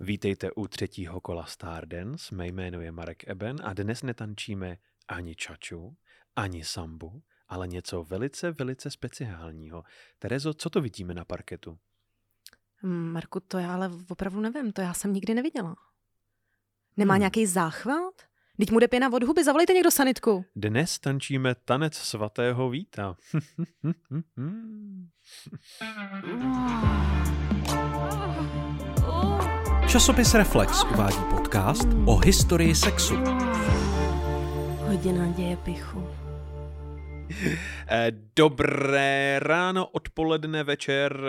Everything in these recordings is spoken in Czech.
Vítejte u třetího kola Stardance. Mé jméno je Marek Eben a dnes netančíme ani čaču, ani sambu, ale něco velice, velice speciálního. Terezo, co to vidíme na parketu? Marku, to já ale opravdu nevím, to já jsem nikdy neviděla. Nemá Hmm. nějaký záchvat? Teď mu jde pěna od huby, zavolejte někdo sanitku. Dnes tančíme tanec svatého Víta. Časopis Reflex uvádí podcast o historii sexu. Hodina děje pichu. Eh, Dobré ráno, odpoledne, večer,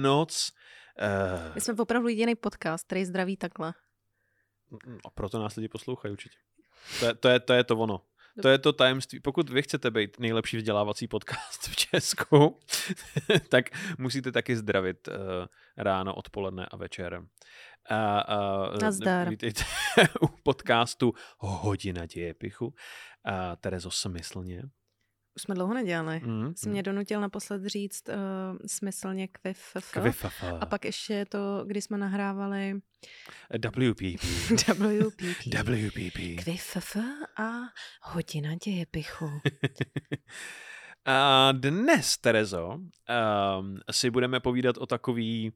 noc. Eh, My jsme opravdu jediný podcast, který zdraví takhle. A proto nás lidi poslouchají určitě. To je to, je, to, je to ono. To je to tajemství. Pokud vy chcete být nejlepší vzdělávací podcast v Česku, tak musíte taky zdravit uh, ráno, odpoledne a večer. A, a, Nazdar. Vítejte u podcastu Hodina dějepichu. A Terezo smyslně. Už jsme dlouho nedělali. Mm, Jsi mě donutil naposled říct uh, smyslně kvif. Kvifafa. A pak ještě to, kdy jsme nahrávali WPP. WPP. WPP. Kvif a hodina děje pichu. A dnes, Terezo, um, si budeme povídat o takový...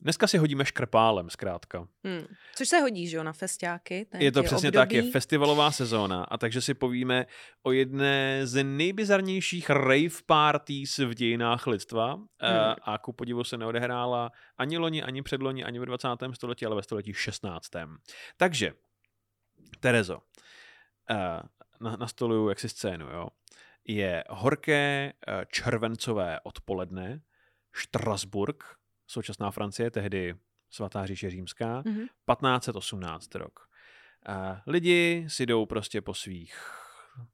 Dneska si hodíme škrpálem, zkrátka. Hmm. Což se hodí, že jo, na festiáky. Je to přesně tak, je období. festivalová sezóna a takže si povíme o jedné z nejbizarnějších rave parties v dějinách lidstva hmm. Hmm. a ku podivu se neodehrála ani loni, ani předloni, ani ve 20. století, ale ve století 16. Takže, Terezo, eh, na, nastoluju jaksi scénu, jo. Je horké eh, červencové odpoledne, Štrasburg, současná Francie, tehdy svatá říše římská, Mhm. 1518 rok. A lidi si jdou prostě po svých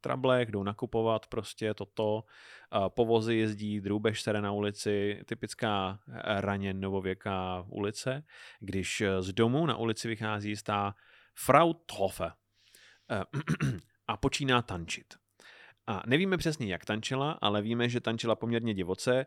trablech, jdou nakupovat prostě toto. A povozy jezdí, drůbež sere na ulici, typická eh, raně novověká ulice, když eh, z domu na ulici vychází jistá Frau Toffe eh, a počíná tančit. A nevíme přesně, jak tančila, ale víme, že tančila poměrně divoce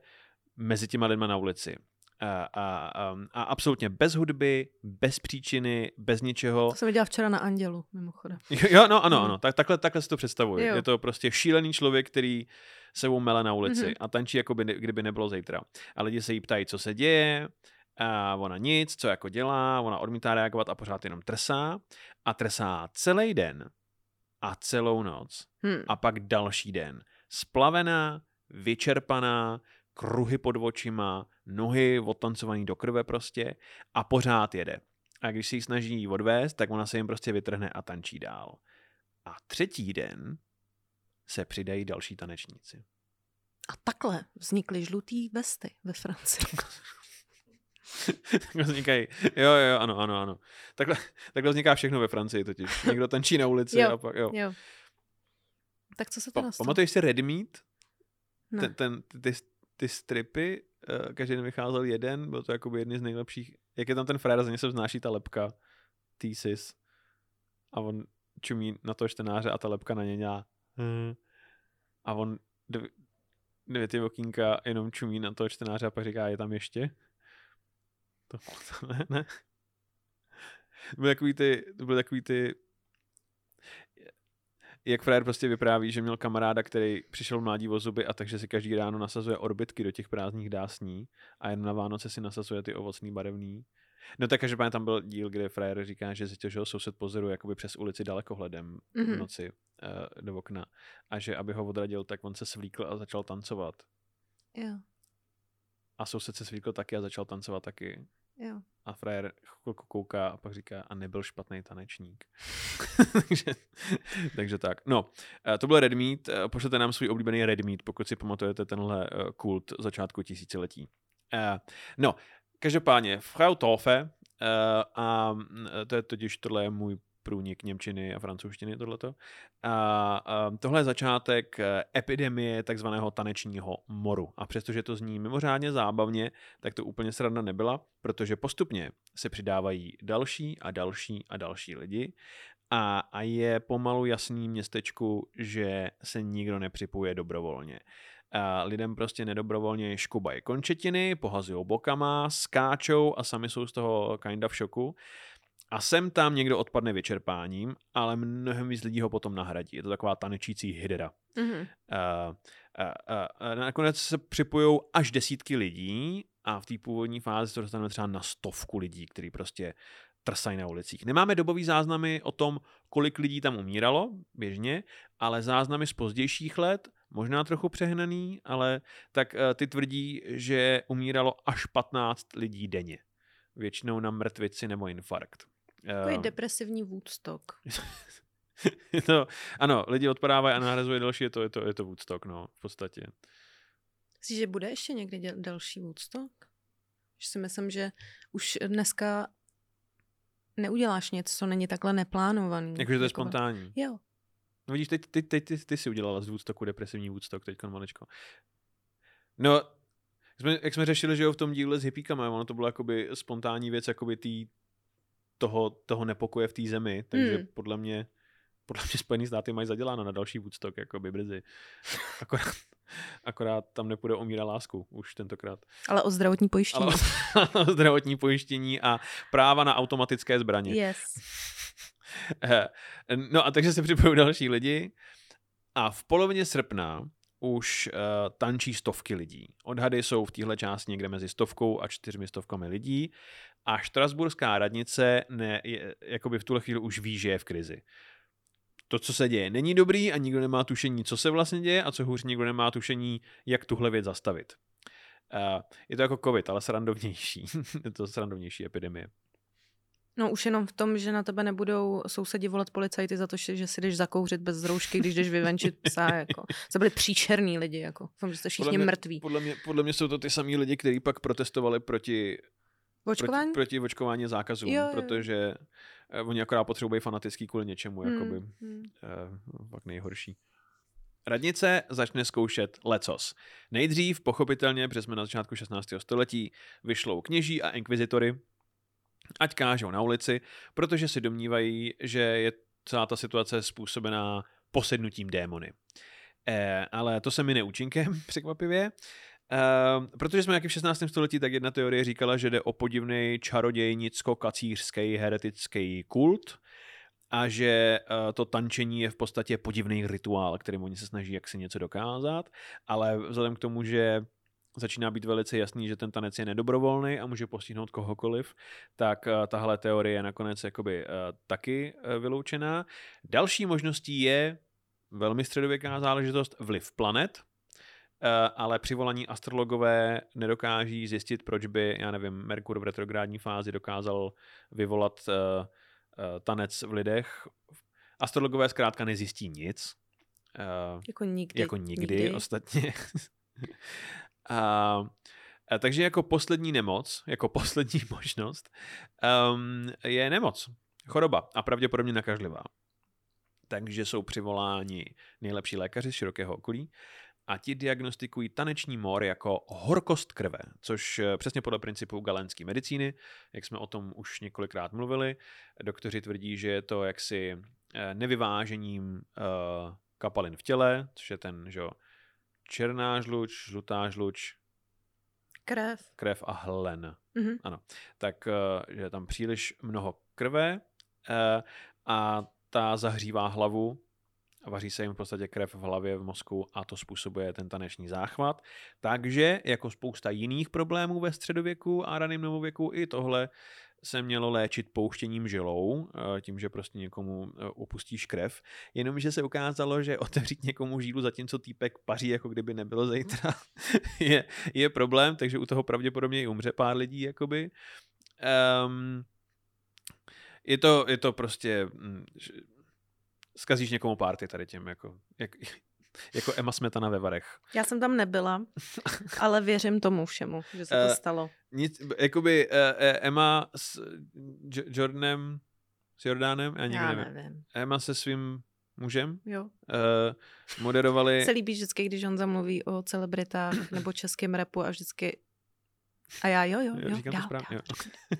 mezi těma lidma na ulici. A, a, a, a absolutně bez hudby, bez příčiny, bez ničeho. To jsem viděla včera na Andělu, mimochodem. Jo, no, ano, Mhm. ano, tak, takhle, takhle si to představuji. Jo. Je to prostě šílený člověk, který sebou mele na ulici Mhm. a tančí, jako by, kdyby nebylo zítra. A lidi se jí ptají, co se děje, a ona nic, co jako dělá, ona odmítá reagovat a pořád jenom trsá. A trsá celý den a celou noc Hmm. a pak další den. Splavená, vyčerpaná, kruhy pod očima, nohy odtancovaný do krve prostě a pořád jede. A když se ji snaží odvést, tak ona se jim prostě vytrhne a tančí dál. A třetí den se přidají další tanečníci. A takhle vznikly žlutý vesty ve Francii. Takhle vznikají. Jo, jo, ano, ano, ano. Takhle, takhle vzniká všechno ve Francii totiž. Někdo tančí na ulici Jo, a pak, jo. jo. Tak co se to Pa, nastalo? pamatuješ si Red Meat? Ne. ten, ten, ty, ty stripy, uh, každý den vycházel jeden, byl to jakoby jedný z nejlepších. Jak je tam ten frajer, za ně se vznáší ta lepka, thesis, a on čumí na to čtenáře a ta lepka na ně dělá "Hm." a on dvě, dvě ty okýnka jenom čumí na toho čtenáře a pak říká, je tam ještě? To, to ne, ne. To byly takový ty, to byly takový ty jak frajer prostě vypráví, že měl kamaráda, který přišel mládí o zuby a takže si každý ráno nasazuje orbitky do těch prázdných dásní a jen na Vánoce si nasazuje ty ovocný barevný. No tak každopádně tam byl díl, kde frajer říká, že zjistil, že ho soused pozoruje jakoby přes ulici dalekohledem v Mhm. noci uh, do okna a že aby ho odradil, tak on se svlíkl a začal tancovat. Jo, A soused se svlíkl taky a začal tancovat taky. Jo. A frajer chvilku kouká a pak říká, a nebyl špatný tanečník. takže, takže tak. No, eh, to byl Red Meat. Eh, Pošlete nám svůj oblíbený Red Meat, pokud si pamatujete tenhle eh, kult začátku tisíciletí. No, každopádně, Frau Toffe, eh, a mm, to je totiž, tohle je můj průnik Němčiny a francouzštiny tohleto. A, a tohle je začátek eh, epidemie takzvaného tanečního moru. A přestože to zní mimořádně zábavně, tak to úplně sranda nebyla, protože postupně se přidávají další a další a další lidi a, a je pomalu jasný městečku, že se nikdo nepřipuje dobrovolně. A lidem prostě nedobrovolně škubají končetiny, pohazují bokama, skáčou a sami jsou z toho kinda v šoku. A sem tam někdo odpadne vyčerpáním, ale mnohem víc lidí ho potom nahradí. Je to taková tanečící hydra. Mhm. Uh, uh, uh, nakonec se připojují až desítky lidí a v té původní fázi to dostaneme třeba na stovku lidí, který prostě trsají na ulicích. Nemáme dobový záznamy o tom, kolik lidí tam umíralo běžně, ale záznamy z pozdějších let, možná trochu přehnaný, ale tak ty tvrdí, že umíralo až 15 lidí denně. Většinou na mrtvici nebo infarkt. Takový Uh, depresivní Woodstock. to, ano, lidi odpadávají a nahrazuje další, je to, je to, je to Woodstock, no, v podstatě. Myslíš, že bude ještě někdy děl- další Woodstock? Že si myslím, že už dneska neuděláš něco, co není takhle neplánovaný. Jakože to je Jako- spontánní. Jo. No vidíš, teď, teď, teď ty, ty si udělala z Woodstocku depresivní Woodstock teď maličko. No, jak jsme, jak jsme řešili, že jo, v tom díle s hippíkama, ono to bylo jakoby spontánní věc, jakoby tý, toho, toho nepokoje v té zemi, takže Hmm. podle mě podle mě Spojený státy mají zaděláno na další Woodstock, jakoby brzy. Akorát, akorát tam nepůjde o míra lásku už tentokrát. Ale o zdravotní pojištění. Ale o zdravotní pojištění a práva na automatické zbraně. Yes. Eh, No a takže se připojují další lidi a v polovině srpna už uh, tančí stovky lidí. Odhady jsou v téhle části někde mezi stovkou a čtyřmi stovkami lidí a štrasburská radnice ne, je, jakoby v tuhle chvíli už ví, že je v krizi. To, co se děje, není dobrý a nikdo nemá tušení, co se vlastně děje a co hůř, nikdo nemá tušení, jak tuhle věc zastavit. Uh, je to jako covid, ale srandovnější. je to srandovnější epidemie. No už jenom v tom, že na tebe nebudou sousedi volat policajty za to, že si jdeš zakouřit bez roušky, když jdeš vyvenčit psa. Jako. To byli příšerní lidi, jako. Tom, že jste všichni mě, mrtví. Podle mě, podle mě jsou to ty samý lidi, kteří pak protestovali proti, Očkování? proti, proti očkování zákazům, Jo, jo, protože eh, oni akorát potřebují fanatický kvůli něčemu, jakoby, Hmm, hmm. eh, pak nejhorší. Radnice začne zkoušet lecos. Nejdřív, pochopitelně, protože jsme na začátku 16. století, vyšlou kněží a inkvizitory, ať kážou na ulici, protože si domnívají, že je celá ta situace způsobená posednutím démony. Eh, ale to se mi neúčinkem, překvapivě. Uh, protože jsme jaký v 16. století, tak jedna teorie říkala, že jde o podivný čarodějnicko-kacířský heretický kult a že uh, to tančení je v podstatě podivný rituál, kterým oni se snaží jaksi něco dokázat, ale vzhledem k tomu, že začíná být velice jasný, že ten tanec je nedobrovolný a může postihnout kohokoliv, tak uh, tahle teorie je nakonec jakoby uh, taky uh, vyloučená. Další možností je velmi středověká záležitost vliv planet, Eh, ale přivolaní astrologové nedokáží zjistit, proč by, já nevím, Merkur v retrográdní fázi dokázal vyvolat tanec v lidech. Astrologové zkrátka nezjistí nic. Jako nikdy. jako nikdy, nikdy. ostatně. a, a, takže jako poslední nemoc, jako poslední možnost, um, je nemoc, choroba a pravděpodobně nakažlivá. Takže jsou přivoláni nejlepší lékaři z širokého okolí a ti diagnostikují taneční mor jako horkost krve, což přesně podle principu galenské medicíny, jak jsme o tom už několikrát mluvili. Doktoři tvrdí, že je to jaksi nevyvážením uh, kapalin v těle, což je ten, že černá žluč, žlutá žluč, krev, krev a hlen. Mm-hmm. Ano, tak uh, že je tam příliš mnoho krve uh, a ta zahřívá hlavu a vaří se jim v podstatě krev v hlavě, v mozku a to způsobuje ten taneční záchvat. Takže jako spousta jiných problémů ve středověku a raném novověku i tohle se mělo léčit pouštěním žilou, tím, že prostě někomu upustíš krev, jenomže se ukázalo, že otevřít někomu žílu, zatímco týpek paří, jako kdyby nebylo zítra, je, je problém, takže u toho pravděpodobně i umře pár lidí, jakoby. Um, je to, je to prostě zkazíš někomu párty tady tím, jako, jak, jako Emma Smetana ve Varech. Já jsem tam nebyla, ale věřím tomu všemu, že se to stalo. Nic, jakoby uh, Emma s J- Jordanem, s Jordánem, já, já nevím. nevím. Emma se svým mužem jo. Uh, moderovali... Se líbí vždycky, když on zamluví o celebritách nebo českém repu a vždycky a já jo, jo, jo. Říkám já, to správně, já, jo.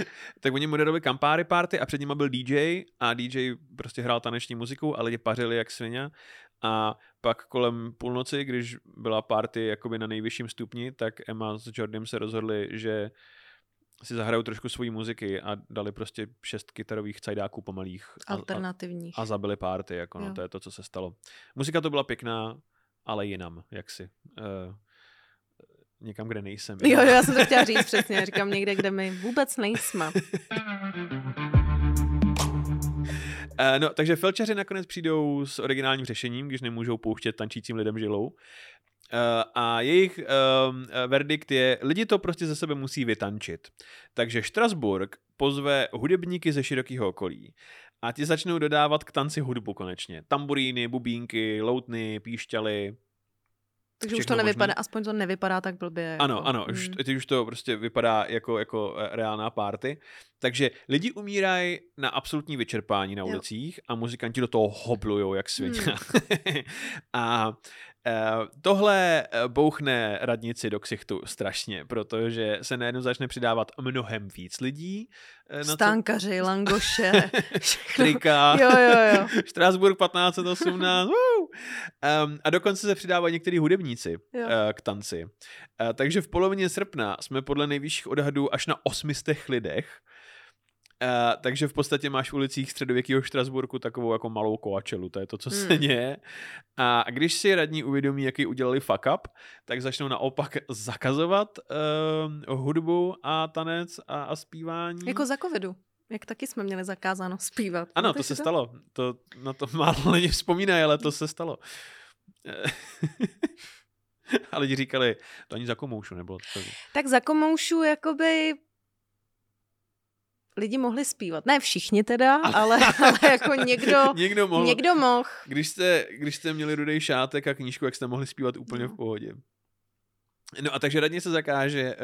tak oni moderovali Campari party a před nimi byl DJ a DJ prostě hrál taneční muziku a lidi pařili jak svině a pak kolem půlnoci, když byla party jakoby na nejvyšším stupni, tak Emma s Jordym se rozhodli, že si zahrajou trošku svojí muziky a dali prostě šest kytarových cajdáků pomalých. A, Alternativních. A, a zabili party, jako no, Jo. to je to, co se stalo. Muzika to byla pěkná, ale jinam, jaksi. Uh, někam, kde nejsem. Jo, jo, já jsem to chtěla říct přesně. Říkám někde, kde my vůbec nejsme. Uh, no, takže felčeři nakonec přijdou s originálním řešením, když nemůžou pouštět tančícím lidem žilou. Uh, a jejich um, verdikt je, lidi to prostě ze sebe musí vytančit. Takže Štrasburg pozve hudebníky ze širokého okolí a ti začnou dodávat k tanci hudbu konečně. Tamburíny, bubínky, loutny, píšťaly. Takže už to možný. nevypadá, aspoň to nevypadá tak blbě. Ano, jako, ano, už, mm. teď už to prostě vypadá jako, jako eh, reálná party. Takže lidi umírají na absolutní vyčerpání na Jo. Hmm. ulicích a muzikanti do toho hoblujou jak svině. a eh, tohle eh, bouchne radnici do ksichtu strašně, protože se najednou začne přidávat mnohem víc lidí. eh, na co- Stánkaři, langoše, všechno. Trika. Jo, jo, jo. Štrásburg 1518. woo! Um, a dokonce se přidávají některý hudebníci Jo. uh, k tanci. Uh, takže v polovině srpna jsme podle nejvyšších odhadů až na 800 lidech. Uh, takže v podstatě máš v ulicích středověkého Štrasburku takovou jako malou koačelu, to je to, co se Hmm. děje. A když si radní uvědomí, jaký udělali fuck up, tak začnou naopak zakazovat uh, hudbu a tanec a, a zpívání. Jako za covidu. Jak taky jsme měli zakázáno zpívat. Ano, to se si stalo. To, na to málo lidi vzpomínají, ale to se stalo. a lidi říkali, to ani za komoušu nebylo. To... Tak za komoušu jakoby lidi mohli zpívat. Ne všichni teda, ale, ale jako někdo, Někdo mohl. někdo mohl. Když jste, když jste měli rudej šátek a knížku, jak jste mohli zpívat úplně No. v pohodě. No a takže radně se zakáže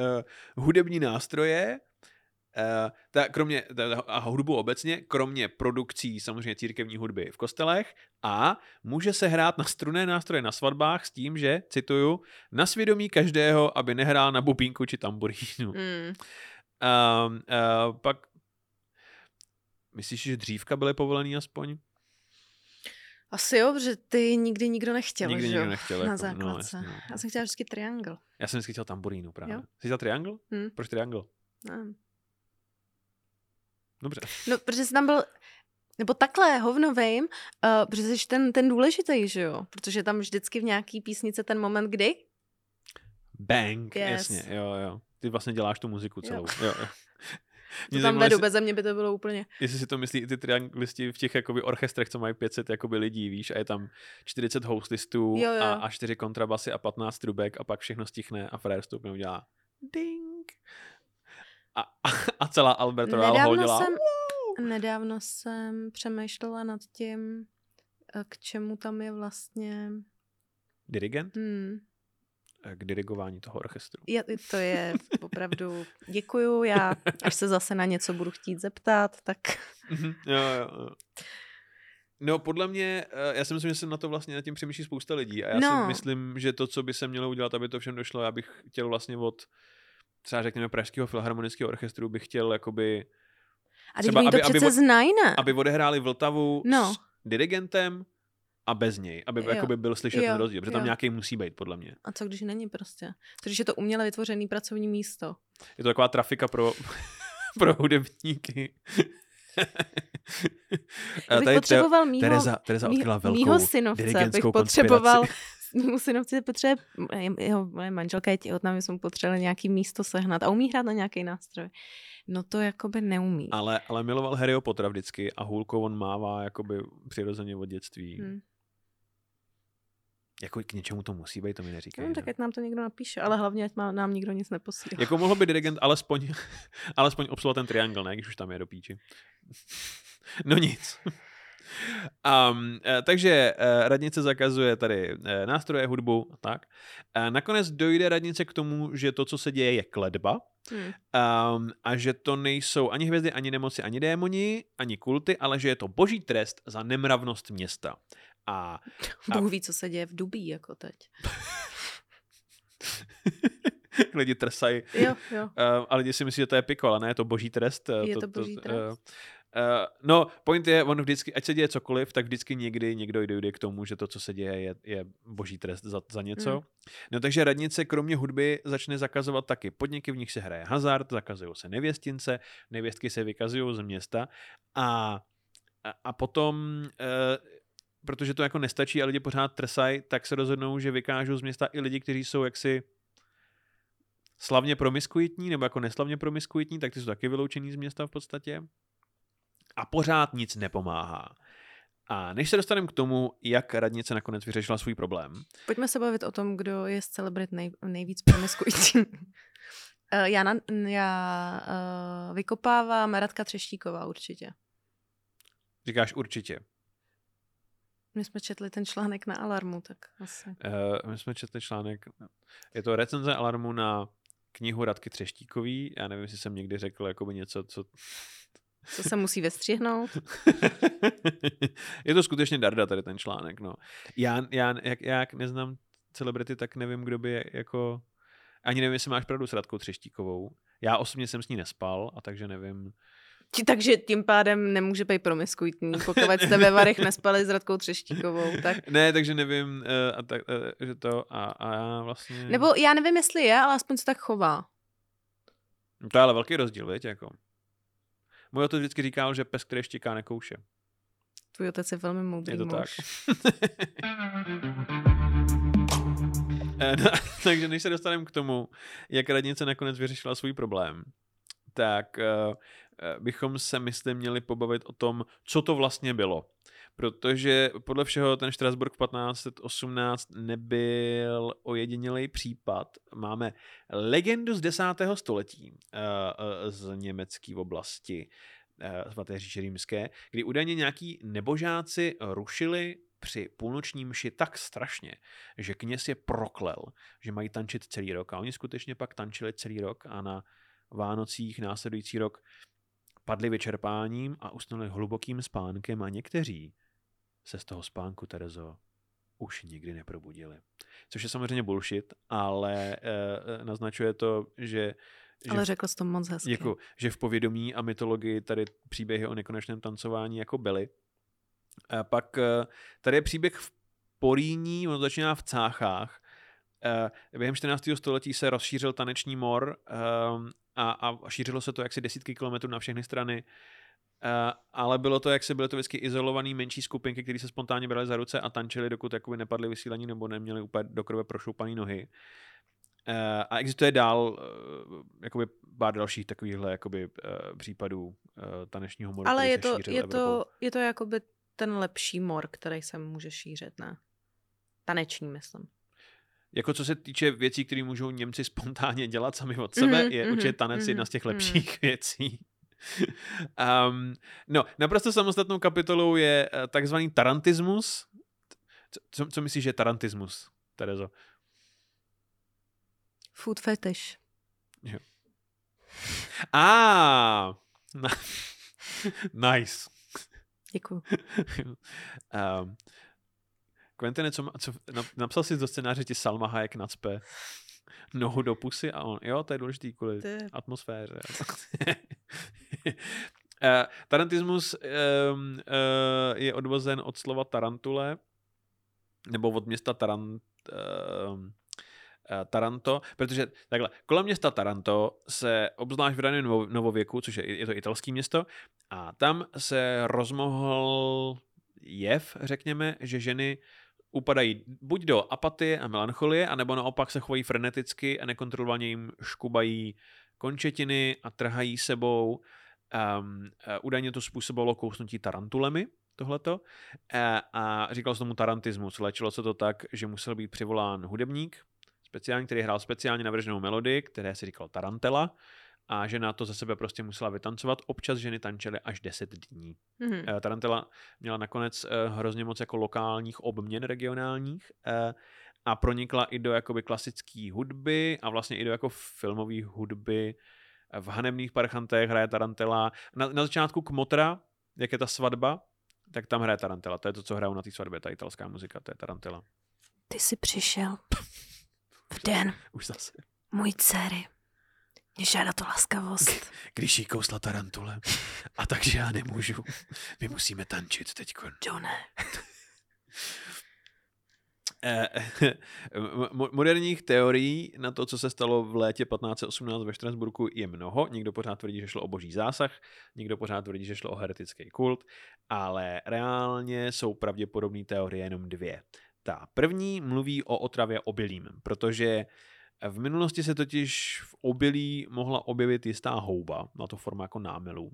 uh, hudební nástroje, Uh, ta, kromě, ta, a hudbu obecně, kromě produkcí samozřejmě církevní hudby v kostelech a může se hrát na strunné nástroje na svatbách s tím, že, cituju, na svědomí každého, aby nehrál na bubínku či tamburínu. Mm. Um, uh, pak myslíš, že dřívka byly povolený aspoň? Asi jo, protože ty nikdy nikdo nechtěl, Nikdy že nikdo nechtěl. Na jako, základce. No, jasně, no. Já jsem chtěla vždycky triangle. Já jsem vždycky chtěl tamburínu právě. Jo? Jsi chtěl triangl? Hm. Proč triangl? Ne. Dobře. No, protože jsi tam byl, nebo takhle, hovnovejm, uh, protože jsi ten, ten důležitý, že jo? Protože tam vždycky v nějaký písnice ten moment, kdy? Bang, Yes. jasně, jo, jo. Ty vlastně děláš tu muziku celou. Jo. Jo, jo. To tam vedu, beze mě by to bylo úplně... jestli si to myslí i ty trianglisti v těch jakoby orchestrech, co mají 500 jakoby lidí, víš, a je tam 40 houslistů Jo, jo. A, a 4 kontrabasy a 15 trubek a pak všechno stichne a frér stupně udělá ding. A, a, a celá Albert Royal Hall Nedávno dělá jsem, nedávno jsem přemýšlela nad tím, eh, k čemu tam je vlastně... dirigent Hmm, k dirigování toho orchestru. je, to je opravdu... Děkuju, já až se zase na něco budu chtít zeptat, tak... Mhm, jo, jo, jo. No, podle mě, eh, já si myslím, že se na to vlastně nad tím přemýšlí spousta lidí a já No. si myslím, že to, co by se mělo udělat, aby to všem došlo, já bych chtěl vlastně od třeba řekněme Pražského filharmonického orchestru bych chtěl jakoby, A Třeba, to aby- aby přece od- znají, ne? aby odehráli Vltavu No. s dirigentem a bez něj, aby Jo. jakoby byl slyšet Jo, ten rozdíl, protože tam jo. nějaký musí být, podle mě. A co když není prostě? Co když je to uměle vytvořený pracovní místo? Je to taková trafika pro, pro hudebníky. Já bych tady potřeboval mýho, Tereza, Tereza mýho, odkryla velkou mýho synovce, bych potřeboval, mýmu synovci potřebuje, jeho moje manželka je těhotná, my jsme potřebovali nějaký místo sehnat a umí hrát na nějaký nástroj. No to jakoby neumí. Ale, ale miloval Harryho Pottera vždycky a hůlkou on mává jakoby přirozeně od dětství. Hmm. Jako k něčemu to musí být, to mi neříkají. No, tak no. ať nám to někdo napíše, ale hlavně ať má, nám nikdo nic neposílá. Jako mohl by dirigent alespoň, alespoň obsluhovat ten triangle, ne? Když už tam je do píči. no nic. Um, eh, takže eh, radnice zakazuje tady eh, nástroje, hudbu a tak. Nakonec dojde radnice k tomu, že to, co se děje, je kledba. Hmm. Um, a že to nejsou ani hvězdy, ani nemoci, ani démoni, ani kulty, ale že je to boží trest za nemravnost města. A Bůh ví, co se děje v Dubí, jako teď. lidi trsají. Jo, jo. Uh, a lidi si myslí, že to je piko, ale ne, je to boží trest. eh, Je to boží trest. eh, no, point je, on vždycky, ať se děje cokoliv, tak vždycky někdy někdo dojde k tomu, že to, co se děje, je, je boží trest za, za něco. Mm. No takže radnice kromě hudby začne zakazovat taky podniky, v nich se hraje hazard, zakazují se nevěstince, nevěstky se vykazují z města a, a, a potom... Uh, protože to jako nestačí a lidi pořád trsají, tak se rozhodnou, že vykážou z města i lidi, kteří jsou jaksi slavně promiskuitní nebo jako neslavně promiskuitní, tak ty jsou taky vyloučený z města v podstatě. A pořád nic nepomáhá. A než se dostaneme k tomu, jak radnice nakonec vyřešila svůj problém. Pojďme se bavit o tom, kdo je z celebrit nej, nejvíc promiskuitní. Eh, já, na, já uh, vykopávám Radka Třeštíková určitě. Říkáš určitě. My jsme četli ten článek na Alarmu, tak asi. Uh, my jsme četli článek, je to recenze Alarmu na knihu Radky Třeštíkový. Já nevím, jestli jsem někdy řekl jakoby něco, co... Co se musí vestřihnout? je to skutečně darda tady ten článek, no. Já, já jak, jak neznám celebrity, tak nevím, kdo by jako... Ani nevím, jestli máš pravdu s Radkou Třeštíkovou. Já osobně jsem s ní nespal, a takže nevím, takže tím pádem nemůže být promiskuitní, pokud jste ve Varech nespali s Radkou Třeštíkovou. Tak... Ne, takže nevím, uh, a tak, uh, že to a, a já vlastně... Nebo já nevím, jestli je, ale aspoň se tak chová. To je ale velký rozdíl, víte, jako. Můj otec vždycky říkal, že pes, který štíká, nekouše. Tvůj otec je velmi moudrý je to muž. tak. no, takže než se dostaneme k tomu, jak radnice nakonec vyřešila svůj problém, tak uh, bychom se, myslím, měli pobavit o tom, co to vlastně bylo. Protože podle všeho ten Štrasburg 1518 nebyl ojedinělý případ. Máme legendu z 10. století uh, z německé oblasti svaté říše římské, kdy údajně nějaký nebožáci rušili při půlnoční mši tak strašně, že kněz je proklel, že mají tančit celý rok. A oni skutečně pak tančili celý rok a na Vánocích následující rok padli vyčerpáním a usnuli hlubokým spánkem a někteří se z toho spánku, Terezo, už nikdy neprobudili. Což je samozřejmě bullshit, ale e, naznačuje to, že že, ale řekl jsi to moc hezky. Jako, že v povědomí a mytologii tady příběhy o nekonečném tancování jako byly. A pak eh, tady je příběh v Poríní, on začíná v Cáchách. Během 14. století se rozšířil taneční mor a, a šířilo se to jaksi desítky kilometrů na všechny strany. Uh, ale bylo to, jak se byly to vždycky izolovaný menší skupinky, které se spontánně brali za ruce a tančili, dokud jakoby nepadly vysílení nebo neměli úplně do krve prošoupané nohy. Uh, a existuje dál uh, jakoby pár dalších takovýchhle jakoby, uh, případů uh, tanečního moru. Ale je to, je, to, je to jakoby ten lepší mor, který se může šířit, ne? Taneční, myslím jako co se týče věcí, které můžou Němci spontánně dělat sami od sebe, mm-hmm, je mm-hmm, určitě tanec mm-hmm, jedna z těch mhm. lepších mm-hmm. věcí. um, no, naprosto samostatnou kapitolou je uh, takzvaný tarantismus. Co, co myslíš, že je tarantismus, Terezo? Food fetish. Jo. A, ah, nice. Děkuji. um, Quentine, co, co napsal jsi do scénáře ti Salma Hayek nacpe nohu do pusy a on, jo, to je důležitý kvůli Ty. atmosféře. uh, tarantismus um, uh, je odvozen od slova tarantule, nebo od města Tarant, uh, Taranto, protože takhle, kolem města Taranto se obzvlášť v raném novověku, což je, je to italské město, a tam se rozmohl jev, řekněme, že ženy upadají buď do apatie a melancholie, anebo naopak se chovají freneticky a nekontrolovaně jim škubají končetiny a trhají sebou. Um, uh, údajně to způsobilo kousnutí tarantulemi, tohleto. Uh, a říkal se tomu tarantismus. Léčilo se to tak, že musel být přivolán hudebník, speciální, který hrál speciálně navrženou melodii, které se říkal tarantela a žena to za sebe prostě musela vytancovat. Občas ženy tančily až 10 dní. Mm-hmm. Tarantela měla nakonec eh, hrozně moc jako lokálních obměn regionálních eh, a pronikla i do jakoby klasické hudby a vlastně i do jako filmové hudby. V Hanebných parchantech hraje Tarantela. Na, na začátku Kmotra, jak je ta svatba, tak tam hraje Tarantela. To je to, co hrajou na té svatbě, ta italská muzika, to je Tarantela. Ty jsi přišel v den. Už zase. Můj dcery Mě žádá to laskavost. Když jí kousla tarantule. A takže já nemůžu. My musíme tančit teď. Johne. Eh, mo- moderních teorií na to, co se stalo v létě 1518 ve Štrasburku, je mnoho. Někdo pořád tvrdí, že šlo o boží zásah, někdo pořád tvrdí, že šlo o heretický kult, ale reálně jsou pravděpodobné teorie jenom dvě. Ta první mluví o otravě obilím, protože v minulosti se totiž v obilí mohla objevit jistá houba, na to forma jako námelů.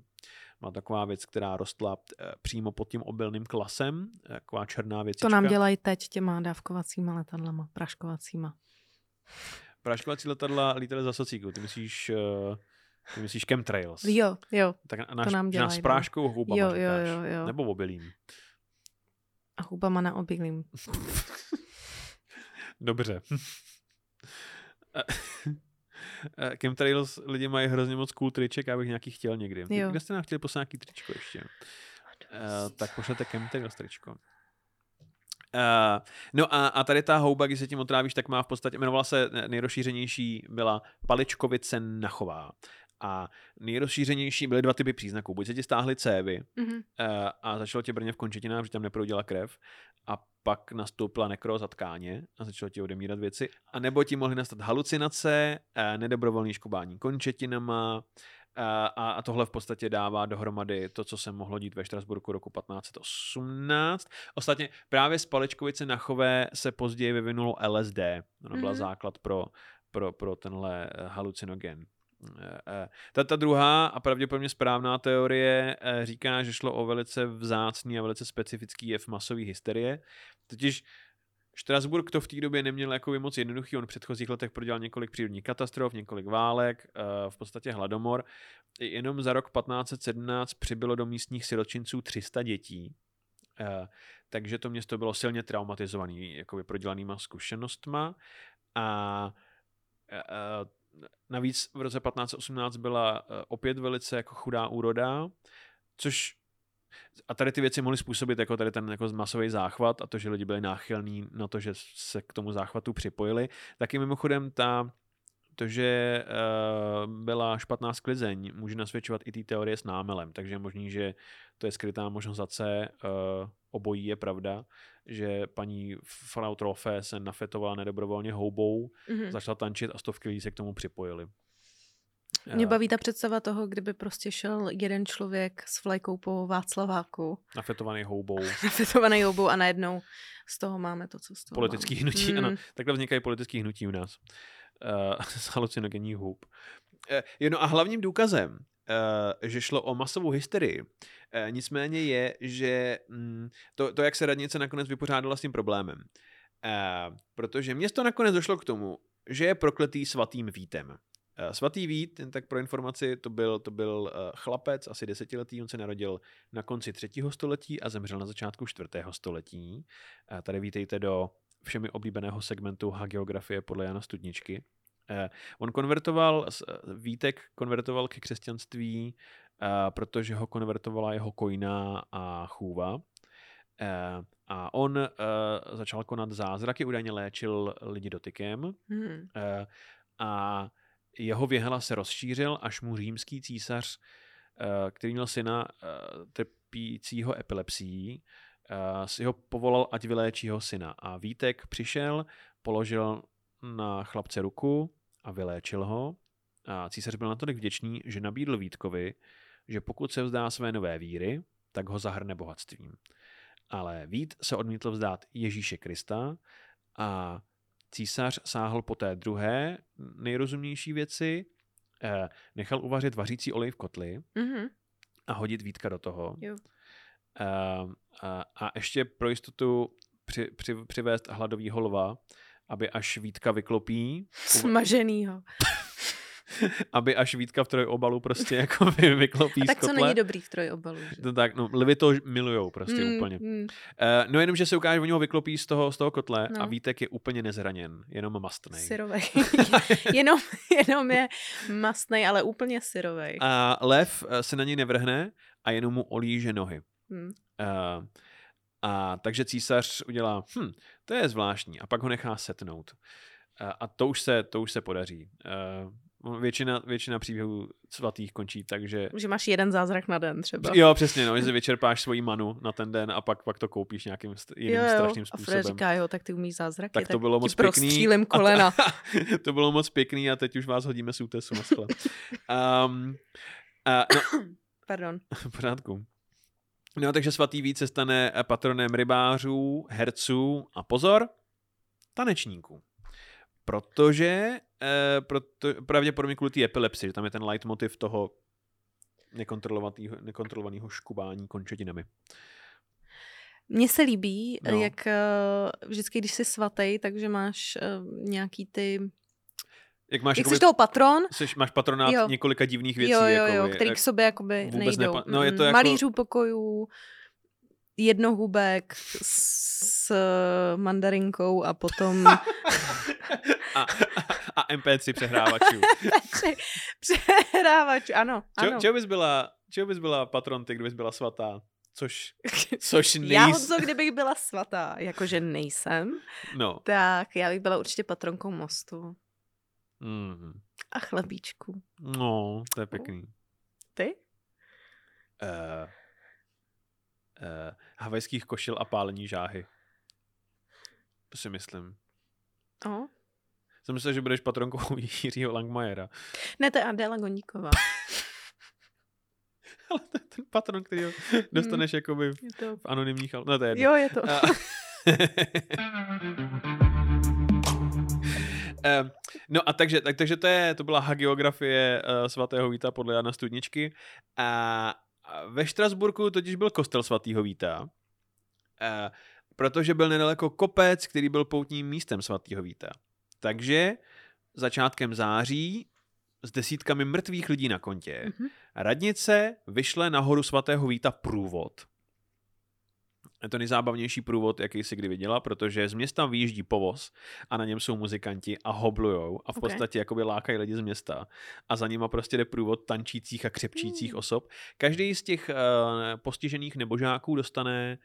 Má taková věc, která rostla eh, přímo pod tím obilným klasem, taková černá věcička. To nám dělají teď těma dávkovacíma letadlama, praškovacíma. Praškovací letadla lítaly za socíku, ty myslíš, eh, ty myslíš chemtrails. Jo, jo. Tak náš, nám náš dělají, s no. práškou houbama Jo, jo, říkáš. jo, jo. Nebo obilím. A hubama na obilím. Dobře. Chemtrails lidi mají hrozně moc cool triček, já bych nějaký chtěl někdy. Jo. Kde jste nám chtěli poslat nějaký tričko ještě? Uh, tak pošlete Chemtrails tričko. Uh, no a, a tady ta houba, když se tím otrávíš, tak má v podstatě, jmenovala se nejrozšířenější, byla paličkovice nachová. A nejrozšířenější byly dva typy příznaků. Buď se ti stáhly cévy Mhm. uh, a začalo tě brně v končetinách, že tam neproudila krev a pak nastoupila nekroza tkáně a začalo ti odemírat věci. A nebo ti mohly nastat halucinace, uh, nedobrovolný škubání končetinama, Uh, a, a tohle v podstatě dává dohromady to, co se mohlo dít ve Štrasburku roku 1518. Ostatně právě z Palečkovice na Chové se později vyvinulo LSD. Ono byla Mhm. základ pro, pro, pro tenhle eh, halucinogen. Eh, eh, Ta, ta druhá a pravděpodobně správná teorie eh, říká, že šlo o velice vzácný a velice specifický jev masové hysterie. Totiž Štrasburg to v té době neměl jako moc jednoduchý, on v předchozích letech prodělal několik přírodních katastrof, několik válek, v podstatě hladomor. Jenom za rok 1517 přibylo do místních siročinců 300 dětí, takže to město bylo silně traumatizované jakoby prodělanýma zkušenostma a navíc v roce 1518 byla eh, opět velice jako chudá úroda, což a tady ty věci mohly způsobit jako tady ten jako masový záchvat a to, že lidi byli náchylní na to, že se k tomu záchvatu připojili. Taky mimochodem ta to, že uh, byla špatná sklizeň, může nasvědčovat i té teorie s námelem, takže je možný, že to je skrytá možnost za C, uh, obojí je pravda, že paní Frau Trofe se nafetovala nedobrovolně houbou, Mhm. začala tančit a stovky lidí se k tomu připojili. Mě Eh, baví ta představa toho, kdyby prostě šel jeden člověk s vlajkou po Václaváku, Nafetovaný houbou. nafetovaný houbou a najednou z toho máme to, co z toho Politický máme. hnutí, Mm. ano. Takhle vznikají politický hnutí u nás. Uh, z hub. Uh, no a hlavním důkazem, že šlo o masovou hysterii, uh, nicméně je, že mm, to, to, jak se radnice nakonec vypořádala s tím problémem. Uh, protože město nakonec došlo k tomu, že je prokletý svatým Vítem. Eh, Svatý Vít, jen tak pro informaci, to byl, to byl eh, chlapec, asi desetiletý, on se narodil na konci třetího století a zemřel na začátku čtvrtého století. Tady vítejte do všemi oblíbeného segmentu hagiografie podle Jana Studničky. Eh, On konvertoval, eh, Vítek konvertoval ke křesťanství, eh, protože ho konvertovala jeho kojná a chůva. A on začal konat zázraky, údajně léčil lidi dotykem. Hmm. A jeho věhela se rozšířil, až mu římský císař, který měl syna trpícího epilepsií, si ho povolal, ať vyléčí jeho syna. A Vítek přišel, položil na chlapce ruku a vyléčil ho. A císař byl natolik vděčný, že nabídl Vítkovi, že pokud se vzdá své nové víry, tak ho zahrne bohatstvím. Ale Vít se odmítl vzdát Ježíše Krista a císař sáhl po té druhé nejrozumnější věci, eh, nechal uvařit vařící olej v kotli Mhm. a hodit Vítka do toho. Jo. Eh, a, a ještě pro jistotu při, při, přivést hladovýho lva, aby až Vítka vyklopí, Smaženýho. aby až Vítka v trojobalu prostě jako vy, vyklopí A tak co není dobrý v trojobalu, že? To tak, no, lvy to milujou prostě Mm, úplně. mm. Uh, no jenom, že se ukáže, oni ho vyklopí z toho, z toho kotle No. a Vítek je úplně nezraněn, jenom mastnej. Syrovej. jenom, jenom je mastnej, ale úplně syrovej. A lev eh, se na něj nevrhne a jenom mu olíže nohy. Hm. Uh, a takže císař udělá, hm, to je zvláštní, a pak ho nechá setnout. Uh, a to už se, to už se podaří. Uh, Většina, většina příběhů svatých končí tak, že... Že máš jeden zázrak na den třeba. Jo, přesně, no, že vyčerpáš svoji manu na ten den a pak, pak to koupíš nějakým st- jiným jo, jo. strašným A způsobem. Fred říká, jo, tak ty umíš zázraky, tak to bylo moc pěkný. prostřílím A kolena. To, to bylo moc pěkný a teď už vás hodíme z útesu na. Um, uh, no, Pardon. v pořádku. No, takže svatý Vít se stane patronem rybářů, herců a pozor, tanečníků. Protože, eh, proto, pravděpodobně kvůli té epilepsii, že tam je ten leitmotiv toho nekontrolovaného, nekontrolovaného škubání končetinami. Mně se líbí, No. no. jak eh, vždycky, když jsi svatý, takže máš eh, nějaký ty... Jak máš, Jak jakoby, jsi toho patron, jsi, máš patronát Jo. několika divných věcí. jo, jo, jakoby, jo, který jak- k sobě jakoby vůbec nejdou. nepa- no, je to jako- Malířů pokojů, jednohubek s eh, mandarinkou a potom a, a MP3 přehrávačů. Pře- přehrávač, ano, ano. čeho, bys byla, čeho bys byla patron ty, kdybys byla svatá? Což, což nejs... Já Honzo, kdybych byla svatá, jakože nejsem, No. tak já bych byla určitě patronkou mostu Mm. a chlebíčku. No, to je pěkný. Ty? Uh, uh, havajských košil a pálení žáhy. To si myslím. Oh. Jsem myslel, že budeš patronkou Jiřího Langmajera. Ne, to je Adela Goníková. Ale to je ten patron, který dostaneš jakoby v to... v anonymních... No, to je jedno. Jo, je to. No a takže, tak, takže to, je, to byla hagiografie uh, svatého Víta podle Jana Studničky. A a ve Štrasburku totiž byl kostel svatého Víta, uh, protože byl nedaleko kopec, který byl poutním místem svatého Víta. Takže začátkem září s desítkami mrtvých lidí na kontě Mhm. radnice vyšle na horu svatého Víta průvod. Je to nejzábavnější průvod, jaký si kdy viděla, protože z města vyjíždí povoz a na něm jsou muzikanti a hoblujou a v Ok. podstatě jakoby lákají lidi z města a za nima prostě jde průvod tančících a křepčících Mm. osob. Každý z těch uh, postižených nebožáků dostane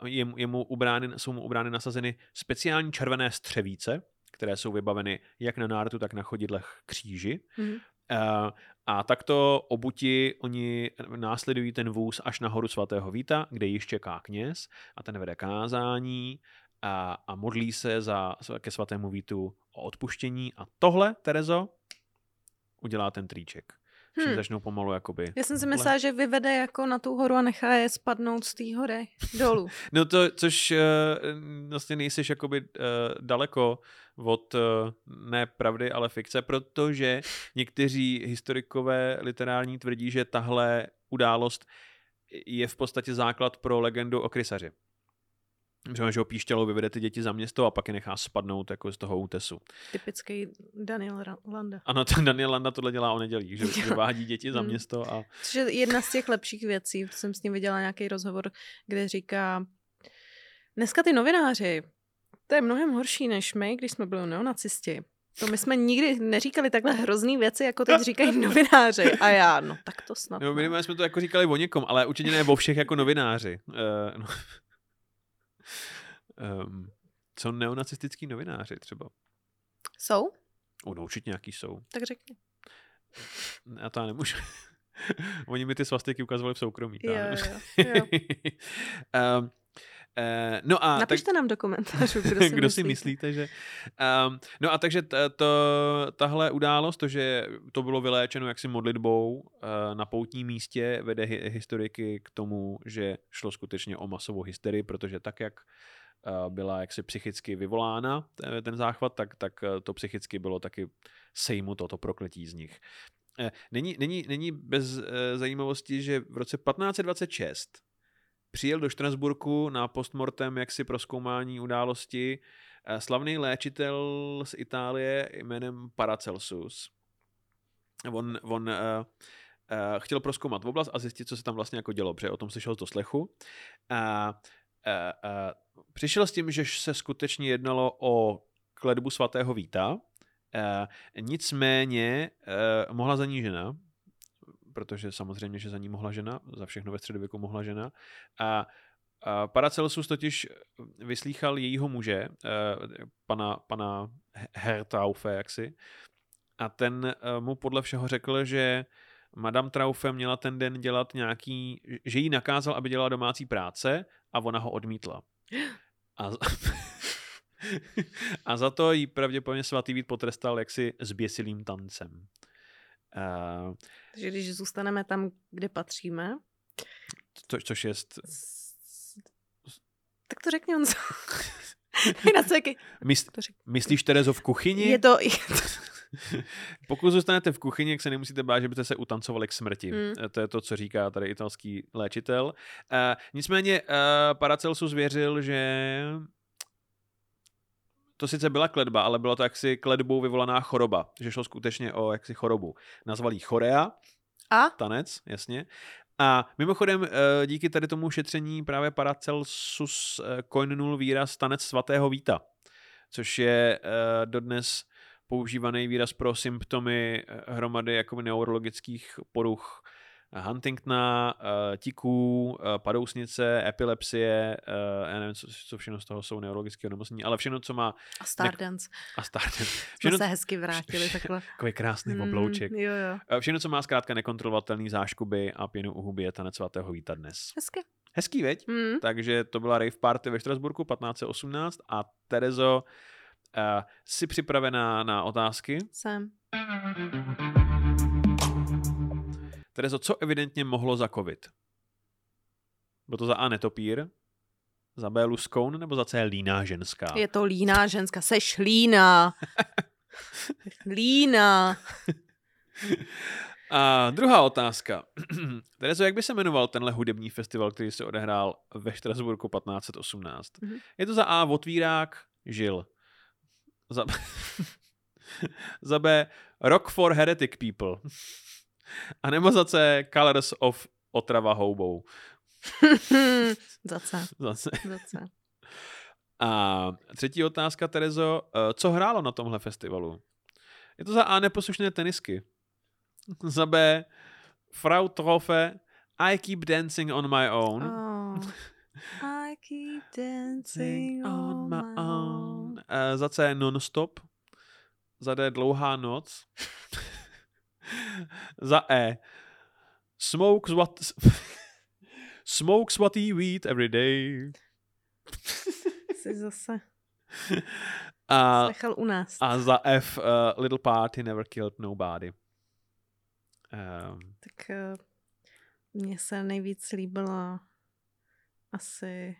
uh, jemu, jemu ubrány, jsou mu ubrány nasazeny speciální červené střevíce, které jsou vybaveny jak na nártu, tak na chodidlech kříži. Mhm. Uh, a takto obuti oni následují ten vůz až na horu svatého Víta, kde již čeká kněz a ten vede kázání a, a modlí se za, ke svatému Vítu o odpuštění. A tohle, Terezo, udělá ten trýček. Hmm. Hmm. začnou pomalu jakoby... Já jsem si myslela, že vyvede jako na tu horu a nechá je spadnout z té hory dolů. No to, což uh, vlastně nejsiš jakoby uh, daleko od uh, ne pravdy, ale fikce, protože někteří historikové literární tvrdí, že tahle událost je v podstatě základ pro legendu o krysaři. Třeba, že ho píšťalou vyvede ty děti za město a pak je nechá spadnout jako z toho útesu. Typický Daniel Landa. Ano, ten Daniel Landa tohle dělá o nedělích, že, že Jo. vádí děti za Hmm. město a Což je jedna z těch lepších věcí. Jsem s ním viděla nějaký rozhovor, kde říká, dneska ty novináři, to je mnohem horší než my, když jsme byli neonacisti. To my jsme nikdy neříkali takhle hrozný věci, jako teď říkají novináři. A já, no tak to snad. No, minimálně jsme to jako říkali o někom, ale určitě ne o všech jako novináři. Uh, no. Um, co neonacistický novináři třeba? Jsou? O, no, určitě nějaký jsou. Tak řekni. Já to já nemůžu. Oni mi ty svastiky ukazovali v soukromí. Jo, jo, jo. um, Uh, no a Napište nám do komentářů, kdo si, kdo si myslíte. myslíte, že... Um, no a takže t- to, tahle událost, to, že to bylo vyléčeno jaksi modlitbou uh, na poutním místě, vede hi- historiky k tomu, že šlo skutečně o masovou hysterii, protože tak, jak uh, byla jaksi psychicky vyvolána te- ten záchvat, tak, tak uh, to psychicky bylo taky sejmuto, to prokletí z nich. Eh, Není, není, není bez eh, zajímavosti, že v roce 1526 přijel do Štrasburku na postmortem jaksi proskoumání události eh, slavný léčitel z Itálie jménem Paracelsus. On, on chtěl proskoumat oblast a zjistit, co se tam vlastně jako dělo, protože o tom slyšel z doslechu. A uh, uh, přišel s tím, že se skutečně jednalo o kledbu svatého Víta, uh, nicméně uh, mohla za ní žena, protože samozřejmě, že za ní mohla žena, za všechno ve středověku mohla žena. A, a Paracelsus totiž vyslýchal jejího muže, eh, pana, pana Hertaufe, jaksi, a ten mu podle všeho řekl, že Madame Traufe měla ten den dělat nějaký, že jí nakázal, aby dělala domácí práce a ona ho odmítla. A, a za to jí pravděpodobně svatý Vít potrestal jaksi zběsilým tancem. Uh, Takže když zůstaneme tam, kde patříme, to, což je... St... Tak to řekni on. Na co jaký... Mysl, myslíš Terezo v kuchyni? Je to... Pokud zůstanete v kuchyni, jak se nemusíte bát, že byste se utancovali k smrti. Hmm. To je to, co říká tady italský léčitel. Uh, nicméně uh, Paracelsus věřil, že to sice byla kledba, ale bylo to jaksi kledbou vyvolaná choroba, že šlo skutečně o jaksi chorobu. Nazvali chorea, a? Tanec, jasně. A mimochodem, díky tady tomu šetření právě Paracelsus koinul výraz tanec svatého Víta, což je dodnes používaný výraz pro symptomy eh, hromady jako neurologických poruch Huntingtona, uh, tiků, uh, padousnice, epilepsie, já nevím, co, co všechno z toho jsou neurologické onemocnění, ale všechno, co má... A Stardance. A Stardance. Všechno, Jsme se hezky vrátili takhle. Takový krásný mm, oblouček. Jo, jo. Všechno, co má zkrátka nekontrolovatelný záškuby a pěnu u huby, je tanec svatého víta dnes. Hezky. Hezký, veď? Mm. Takže to byla rave party ve Štrasburku 1518 a Terezo Uh, jsi připravená na otázky? Jsem. Terezo, co evidentně mohlo za covid? Bylo to za A netopír, za B luskoun nebo za C líná ženská? Je to líná ženská, seš líná. líná. A druhá otázka. Terezo, jak by se jmenoval tenhle hudební festival, který se odehrál ve Štrasburku 1518? Mm-hmm. Je to za A otvírák Žil. Za, za B Rock for Heretic People. A nebo za C Colors of Otrava houbou. za C. Za C. Za C. A třetí otázka, Terezo. Eh, co hrálo na tomhle festivalu? Je to za A neposlušné tenisky. Za B Frau Trofe I keep dancing on my own. Oh. I keep dancing on my own. Uh, za C non-stop. Za D dlouhá noc. za E smoke what smoke sweaty weed every day. Jsi zase a, nechal u nás. A za F uh, little party never killed nobody. Um, tak uh, mně se nejvíc líbilo asi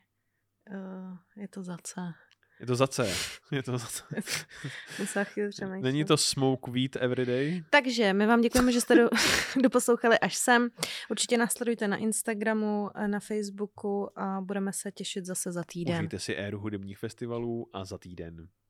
uh, je to za C. Je to za C. Je to za C. Není to smoke weed every day? Takže my vám děkujeme, že jste do, doposlouchali až sem. Určitě nás sledujte na Instagramu, na Facebooku a budeme se těšit zase za týden. Užijte si éru hudebních festivalů a za týden.